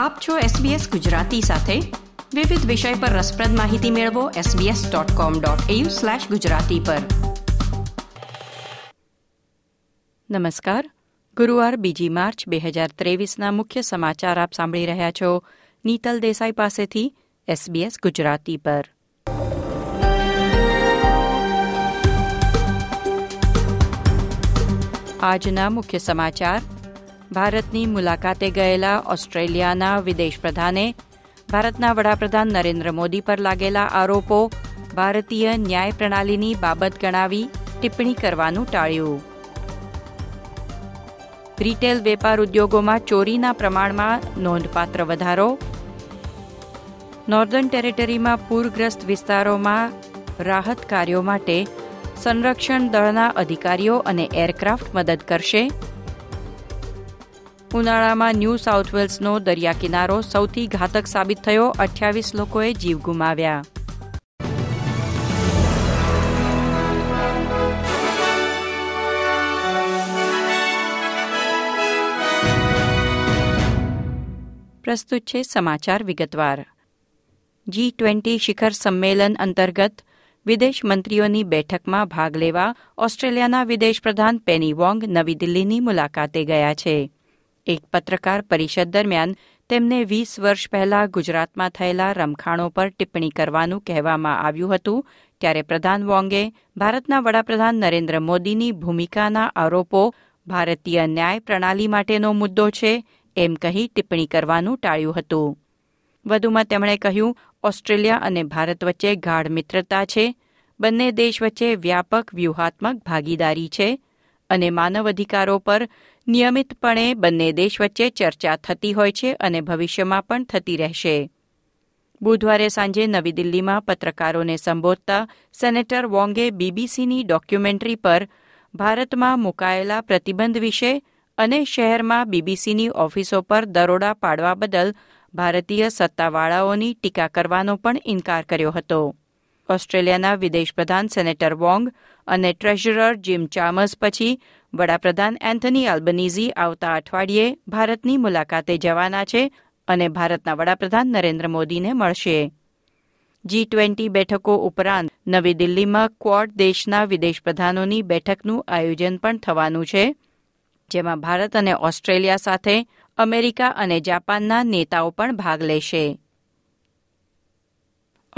આપ છો SBS ગુજરાતી સાથે. વિવિધ વિષય પર રસપ્રદ માહિતી મેળવો sbs.com.au/gujarati પર. નમસ્કાર. ગુરુવાર બીજી માર્ચ બે હજાર ત્રેવીસના મુખ્ય સમાચાર આપ સાંભળી રહ્યા છો નીતલ દેસાઈ પાસેથી SBS ગુજરાતી પર. આજના મુખ્ય સમાચાર. ભારતની મુલાકાતે ગયેલા ઓસ્ટ્રેલિયાના વિદેશ પ્રધાને, ભારતના વડાપ્રધાન નરેન્દ્ર મોદી પર લાગેલા આરોપો, ભારતીય ન્યાય પ્રણાલીની બાબત ગણાવી ટિપ્પણી કરવાનું ટાળ્યું. રિટેલ વેપાર ઉદ્યોગોમાં ચોરીના પ્રમાણમાં નોંધપાત્ર વધારો. નોર્ધન ટેરેટરીમાં પૂરગ્રસ્ત વિસ્તારોમાં રાહત કાર્યો માટે સંરક્ષણ દળના અધિકારીઓ અને એરક્રાફ્ટ મદદ કરશે. ઉનાળામાં ન્યૂ સાઉથ વેલ્સનો દરિયા કિનારો સૌથી ઘાતક સાબિત થયો. અઠ્યાવીસ લોકોએ જીવ ગુમાવ્યા. પ્રસ્તુત છે સમાચાર વિગતવાર. જી ટ્વેન્ટી શિખર સંમેલન અંતર્ગત વિદેશ મંત્રીઓની બેઠકમાં ભાગ લેવા ઓસ્ટ્રેલિયાના વિદેશ પ્રધાન પેની વોંગ નવી દિલ્હીની મુલાકાતે ગયા છે. એક પત્રકાર પરિષદ દરમિયાન તેમને વીસ વર્ષ પહેલા ગુજરાતમાં થયેલા રમખાણો પર ટિપ્પણી કરવાનું કહેવામાં આવ્યું હતું, ત્યારે પ્રધાન વોંગે ભારતના વડાપ્રધાન નરેન્દ્ર મોદીની ભૂમિકાના આરોપો ભારતીય ન્યાય પ્રણાલી માટેનો મુદ્દો છે એમ કહી ટિપ્પણી કરવાનું ટાળ્યું હતું. વધુમાં તેમણે કહ્યું, ઓસ્ટ્રેલિયા અને ભારત વચ્ચે ગાઢ મિત્રતા છે, બંને દેશ વચ્ચે વ્યાપક વ્યૂહાત્મક ભાગીદારી છે અને માનવ અધિકારો પર નિયમિતપણે બંને દેશ વચ્ચે ચર્ચા થતી હોય છે અને ભવિષ્યમાં પણ થતી રહેશે. બુધવારે સાંજે નવી દિલ્હીમાં પત્રકારોને સંબોધતા સેનેટર વોંગે બીબીસીની ડોક્યુમેન્ટરી પર ભારતમાં મુકાયેલા પ્રતિબંધ વિશે અને શહેરમાં બીબીસીની ઓફિસો પર દરોડા પાડવા બદલ ભારતીય સત્તાવાળાઓની ટીકા કરવાનો પણ ઇનકાર કર્યો હતો. ઓસ્ટ્રેલિયાના વિદેશ પ્રધાન સેનેટર વોંગ અને ટ્રેઝરર જીમ ચામર્સ પછી વડાપ્રધાન એન્થની આલ્બનીઝી આવતા અઠવાડિયે ભારતની મુલાકાતે જવાના છે અને ભારતના વડાપ્રધાન નરેન્દ્ર મોદીને મળશે. જી ટ્વેન્ટી બેઠકો ઉપરાંત નવી દિલ્હીમાં ક્વોડ દેશના વિદેશ પ્રધાનોની બેઠકનું આયોજન પણ થવાનું છે, જેમાં ભારત અને ઓસ્ટ્રેલિયા સાથે અમેરિકા અને જાપાનના નેતાઓ પણ ભાગ લેશે.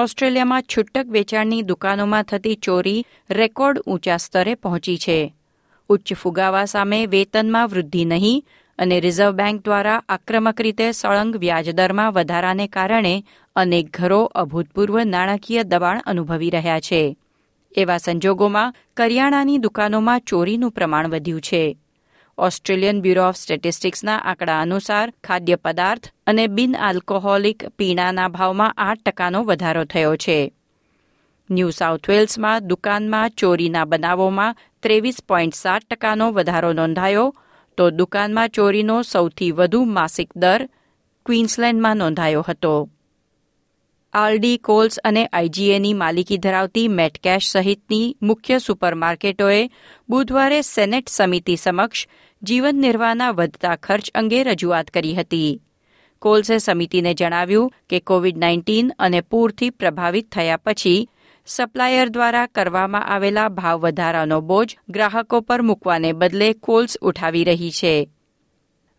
ઓસ્ટ્રેલિયામાં છૂટક વેચાણની દુકાનોમાં થતી ચોરી રેકોર્ડ ઊંચા સ્તરે પહોંચી છે. ઉચ્ચ ફુગાવા સામે વેતનમાં વૃદ્ધિ નહીં અને રિઝર્વ બેંક દ્વારા આક્રમક રીતે સળંગ વ્યાજદરમાં વધારાને કારણે અનેક ઘરો અભૂતપૂર્વ નાણાકીય દબાણ અનુભવી રહ્યા છે. એવા સંજોગોમાં કરિયાણાની દુકાનોમાં ચોરીનું પ્રમાણ વધ્યું છે. ઓસ્ટ્રેલિયન બ્યુરો ઓફ સ્ટેટિસ્ટિક્સના આંકડા અનુસાર ખાદ્ય પદાર્થ અને બિન આલ્કોહોલિક પીણાના ભાવમાં આઠ ટકાનો વધારો થયો છે. ન્યૂ સાઉથ વેલ્સમાં દુકાનમાં ચોરીના બનાવોમાં ત્રેવીસ પોઈન્ટ સાત ટકાનો વધારો નોંધાયો, તો દુકાનમાં ચોરીનો સૌથી વધુ માસિક દર ક્વીન્સલેન્ડમાં નોંધાયો હતો. આરડી, કોલ્સ અને આઈજીએની માલિકી ધરાવતી મેટકેશ સહિતની મુખ્ય સુપરમાર્કેટોએ બુધવારે સેનેટ સમિતિ સમક્ષ જીવન નિર્વાહના વધતા ખર્ચ અંગે રજૂઆત કરી હતી. કોલ્સે સમિતિને જણાવ્યું કે કોવિડ નાઇન્ટીન અને પૂરથી પ્રભાવિત થયા પછી સપ્લાયર દ્વારા કરવામાં આવેલા ભાવ વધારાનો બોજ ગ્રાહકો પર મૂકવાને બદલે કોલ્સ ઉઠાવી રહી છે.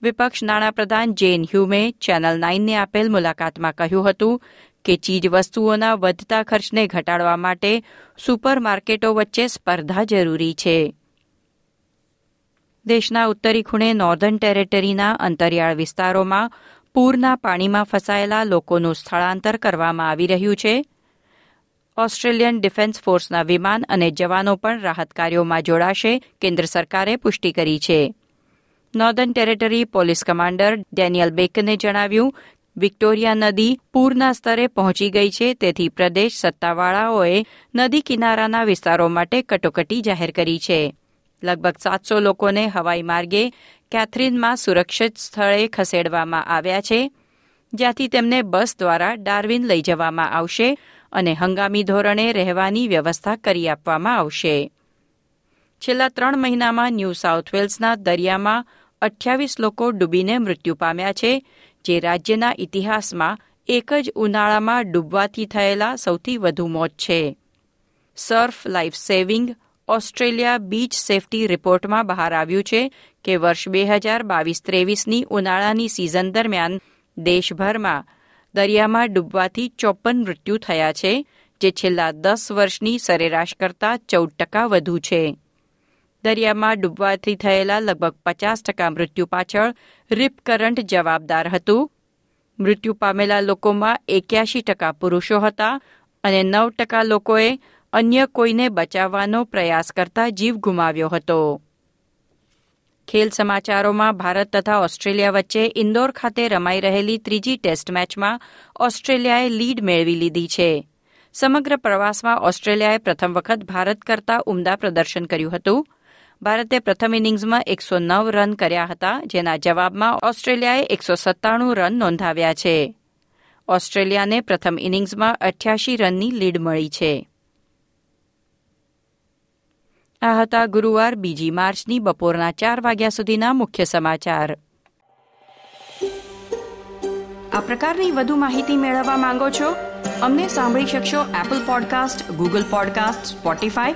વિપક્ષ નાણાપ્રધાન જેન હ્યુમે ચેનલ નાઇનને આપેલ મુલાકાતમાં કહ્યું હતું કે ચીજવસ્તુઓના વધતા ખર્ચને ઘટાડવા માટે સુપરમાર્કેટો વચ્ચે સ્પર્ધા જરૂરી છે. દેશના ઉત્તરી ખૂણે નોર્ધન ટેરેટરીના અંતરિયાળ વિસ્તારોમાં પૂરના પાણીમાં ફસાયેલા લોકોનું સ્થળાંતર કરવામાં આવી રહ્યું છે. ઓસ્ટ્રેલિયન ડિફેન્સ ફોર્સના વિમાન અને જવાનો પણ રાહત કાર્યોમાં જોડાશે કેન્દ્ર સરકારે પુષ્ટિ કરી છે. Northern territory police commander Daniel બેકને જણાવ્યું વિક્ટોરિયા નદી પૂરના સ્તરે પહોંચી ગઈ છે, તેથી પ્રદેશ સત્તાવાળાઓએ નદી કિનારાના વિસ્તારો માટે કટોકટી જાહેર કરી છે. લગભગ સાતસો લોકોને હવાઈ માર્ગે કેથરીનમાં સુરક્ષિત સ્થળે ખસેડવામાં આવ્યા છે, જ્યાંથી તેમને બસ દ્વારા ડાર્વિન લઈ જવામાં આવશે અને હંગામી ધોરણે રહેવાની વ્યવસ્થા કરી આપવામાં આવશે. છેલ્લા ત્રણ મહિનામાં ન્યૂ સાઉથ વેલ્સના દરિયામાં અઠ્યાવીસ લોકો ડૂબીને મૃત્યુ પામ્યા છે જે રાજ્યના ઇતિહાસમાં એક જ ઉનાળામાં ડૂબવાથી થયેલા સૌથી વધુ મોત છે. Surf life saving Australia beach safety રિપોર્ટમાં બહાર આવ્યું છે કે વર્ષ બે હજાર બાવીસ ત્રેવીસની ઉનાળાની સિઝન દરમિયાન દેશભરમાં દરિયામાં ડૂબવાથી ચોપન મૃત્યુ થયા છે, જે છેલ્લા દસ વર્ષની સરેરાશ કરતાં ચૌદ ટકા વધુ છે. દરિયામાં ડૂબવાથી થયેલા લગભગ પચાસ ટકા મૃત્યુ પાછળ રીપ કરંટ જવાબદાર હતું. મૃત્યુ પામેલા લોકોમાં એક્યાશી ટકા પુરુષો હતા અને નવ ટકા લોકોએ અન્ય કોઈને બચાવવાનો પ્રયાસ કરતા જીવ ગુમાવ્યો હતો. ખેલ સમાચારોમાં ભારત તથા ઓસ્ટ્રેલિયા વચ્ચે ઇન્દોર ખાતે રમાઈ રહેલી ત્રીજી ટેસ્ટ મેચમાં ઓસ્ટ્રેલિયાએ લીડ મેળવી લીધી છે. સમગ્ર પ્રવાસમાં ઓસ્ટ્રેલિયાએ પ્રથમ વખત ભારત કરતા ઉમદા પ્રદર્શન કર્યું હતું. ભારતે પ્રથમ ઇનિંગ્સમાં એકસો નવ રન કર્યા હતા, જેના જવાબમાં ઓસ્ટ્રેલિયાએ એકસો સત્તાણું રન નોંધાવ્યા છે. ઓસ્ટ્રેલિયાને પ્રથમ ઇનિંગ્સમાં અઠ્યાસી રનની લીડ મળી છે. આ હતા ગુરુવાર બીજી માર્ચની બપોરના ચાર વાગ્યા સુધીના મુખ્ય સમાચાર. આ પ્રકારની વધુ માહિતી મેળવવા માંગો છો? અમને સાંભળી શકશો Apple podcast Google podcast Spotify